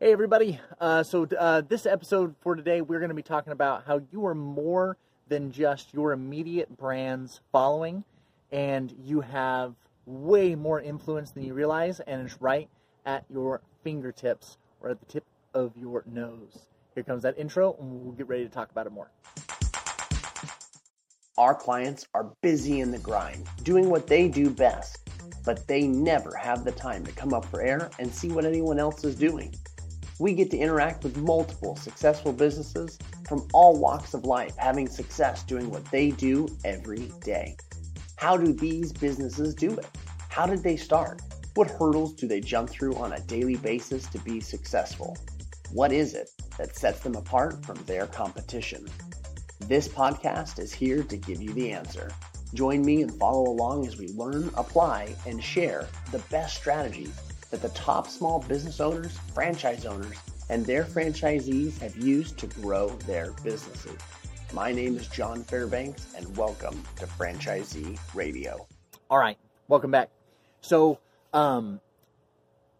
Hey, everybody. Uh, so, uh, this episode for today, we're going to be talking about how you are more than just your immediate brand's following, and you have way more influence than you realize, and it's right at your fingertips or at the tip of your nose. Here comes that intro, and we'll get ready to talk about it more. Our clients are busy in the grind, doing what they do best, but they never have the time to come up for air and see what anyone else is doing. We get to interact with multiple successful businesses from all walks of life having success doing what they do every day. How do these businesses do it? How did they start? What hurdles do they jump through on a daily basis to be successful? What is it that sets them apart from their competition? This podcast is here to give you the answer. Join me and follow along as we learn, apply, and share the best strategies that the top small business owners, franchise owners, and their franchisees have used to grow their businesses. My name is John Fairbanks, and welcome to Franchisee Radio. All right, welcome back. So, um,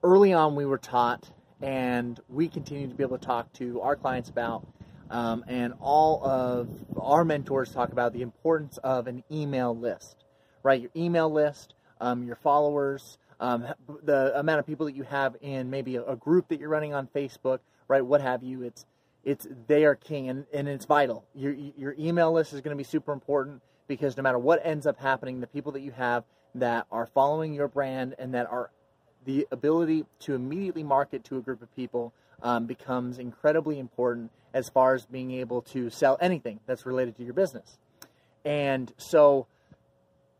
early on, we were taught, and we continue to be able to talk to our clients about, um, and all of our mentors talk about the importance of an email list, right? Your email list, um, your followers, um, the amount of people that you have in maybe a, group that you're running on Facebook, right? What have you? It's it's they are king, and, and it's vital. Your your email list is going to be super important because no matter what ends up happening, the people that you have that are following your brand and that are the ability to immediately market to a group of people um, becomes incredibly important as far as being able to sell anything that's related to your business. And so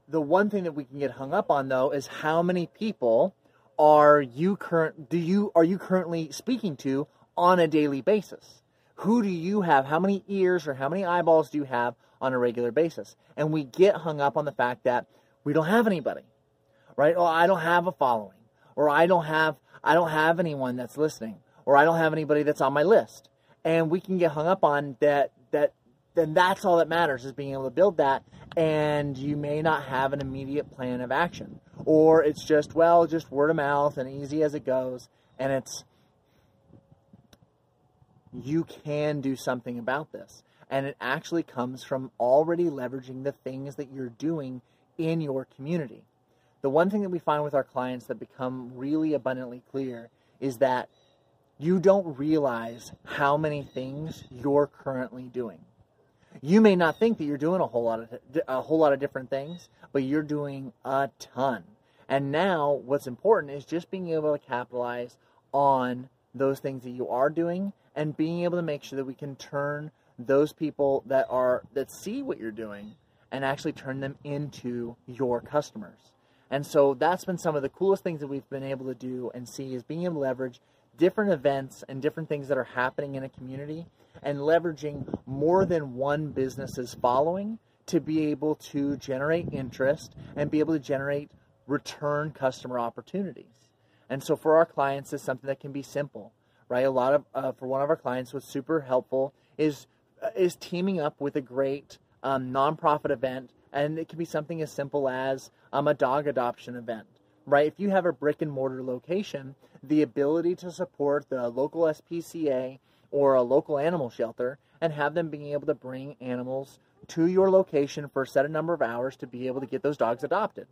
the one thing that we can get hung up on though is how many people are you current do you are you currently speaking to on a daily basis? Who do you have? How many ears or how many eyeballs do you have on a regular basis? And we get hung up on the fact that we don't have anybody. Right? Oh, I don't have a following. Or I don't have I don't have anyone that's listening. Or I don't have anybody that's on my list. And we can get hung up on that that then that's all that matters is being able to build that and you may not have an immediate plan of action. Or it's just well just word of mouth and easy as it goes and it's you can do something about this. And it actually comes from already leveraging the things that you're doing in your community. The one thing that we find with our clients that become really abundantly clear is that you don't realize how many things you're currently doing you may not think that you're doing a whole lot of a whole lot of different things, but you're doing a ton. And now what's important is just being able to capitalize on those things that you are doing and being able to make sure that we can turn those people that are that see what you're doing and actually turn them into your customers. And so that's been some of the coolest things that we've been able to do and see is being able to leverage different events and different things that are happening in a community and leveraging more than one business's following to be able to generate interest and be able to generate return customer opportunities. And so for our clients, it's something that can be simple, right? A lot of uh, for one of our clients, what's super helpful is uh, is teaming up with a great um, nonprofit event, and it can be something as simple as um, a dog adoption event, right? If you have a brick and mortar location, the ability to support the local SPCA or a local animal shelter and have them being able to bring animals to your location for a set number of hours to be able to get those dogs adopted.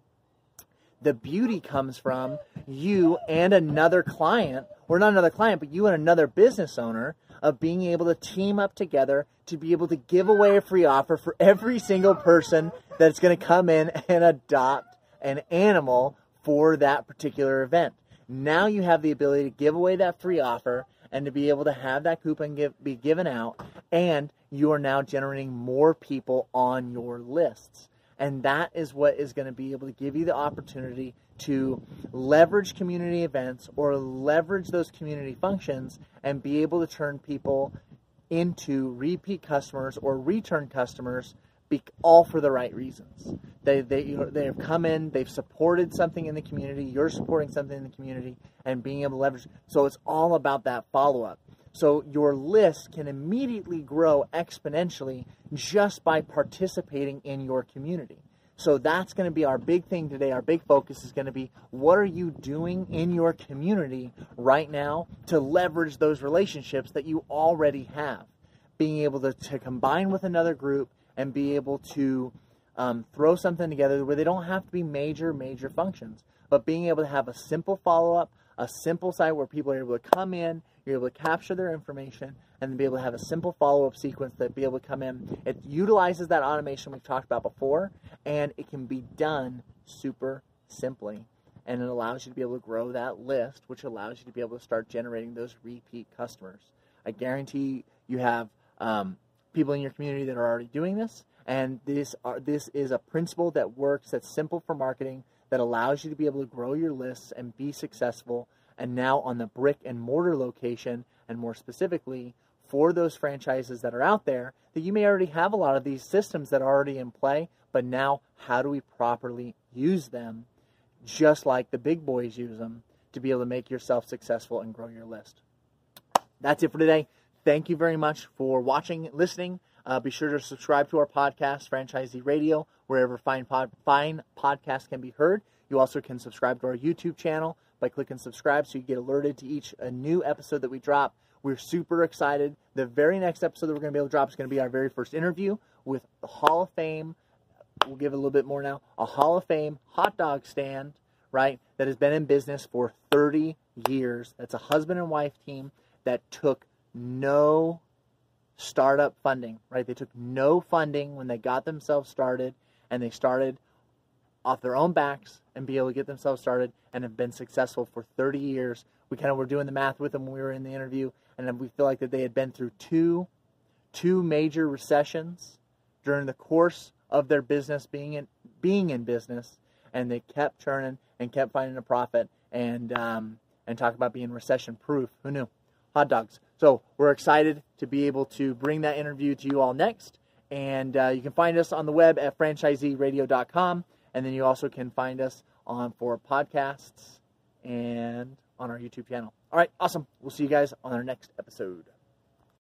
The beauty comes from you and another client, or not another client, but you and another business owner of being able to team up together to be able to give away a free offer for every single person that's going to come in and adopt an animal for that particular event. Now you have the ability to give away that free offer and to be able to have that coupon give, be given out, and you are now generating more people on your lists. And that is what is going to be able to give you the opportunity to leverage community events or leverage those community functions and be able to turn people into repeat customers or return customers all for the right reasons. They they you know, they have come in, they've supported something in the community. You're supporting something in the community, and being able to leverage. So it's all about that follow up. So your list can immediately grow exponentially just by participating in your community. So that's going to be our big thing today. Our big focus is going to be what are you doing in your community right now to leverage those relationships that you already have? Being able to, to combine with another group and be able to um, throw something together where they don't have to be major, major functions, but being able to have a simple follow up, a simple site where people are able to come in, you're able to capture their information, and then be able to have a simple follow up sequence that be able to come in. It utilizes that automation we've talked about before, and it can be done super simply. And it allows you to be able to grow that list, which allows you to be able to start generating those repeat customers. I guarantee you have um, people in your community that are already doing this, and this are, this is a principle that works. That's simple for marketing. That allows you to be able to grow your lists and be successful. And now on the brick and mortar location, and more specifically for those franchises that are out there, that you may already have a lot of these systems that are already in play. But now, how do we properly use them, just like the big boys use them, to be able to make yourself successful and grow your list? That's it for today. Thank you very much for watching, listening. Uh, be sure to subscribe to our podcast, Franchisee Radio, wherever fine, pod, fine podcasts can be heard. You also can subscribe to our YouTube channel by clicking subscribe so you get alerted to each a new episode that we drop. We're super excited. The very next episode that we're going to be able to drop is going to be our very first interview with the Hall of Fame. We'll give a little bit more now. A Hall of Fame hot dog stand, right, that has been in business for 30 years. That's a husband and wife team that took no startup funding, right? They took no funding when they got themselves started and they started off their own backs and be able to get themselves started and have been successful for 30 years. We kind of were doing the math with them when we were in the interview and we feel like that they had been through two two major recessions during the course of their business being in being in business and they kept churning and kept finding a profit and um, and talk about being recession proof. Who knew? Hot dogs. So we're excited to be able to bring that interview to you all next. And uh, you can find us on the web at franchiseeradio.com. And then you also can find us on for podcasts and on our YouTube channel. All right, awesome. We'll see you guys on our next episode.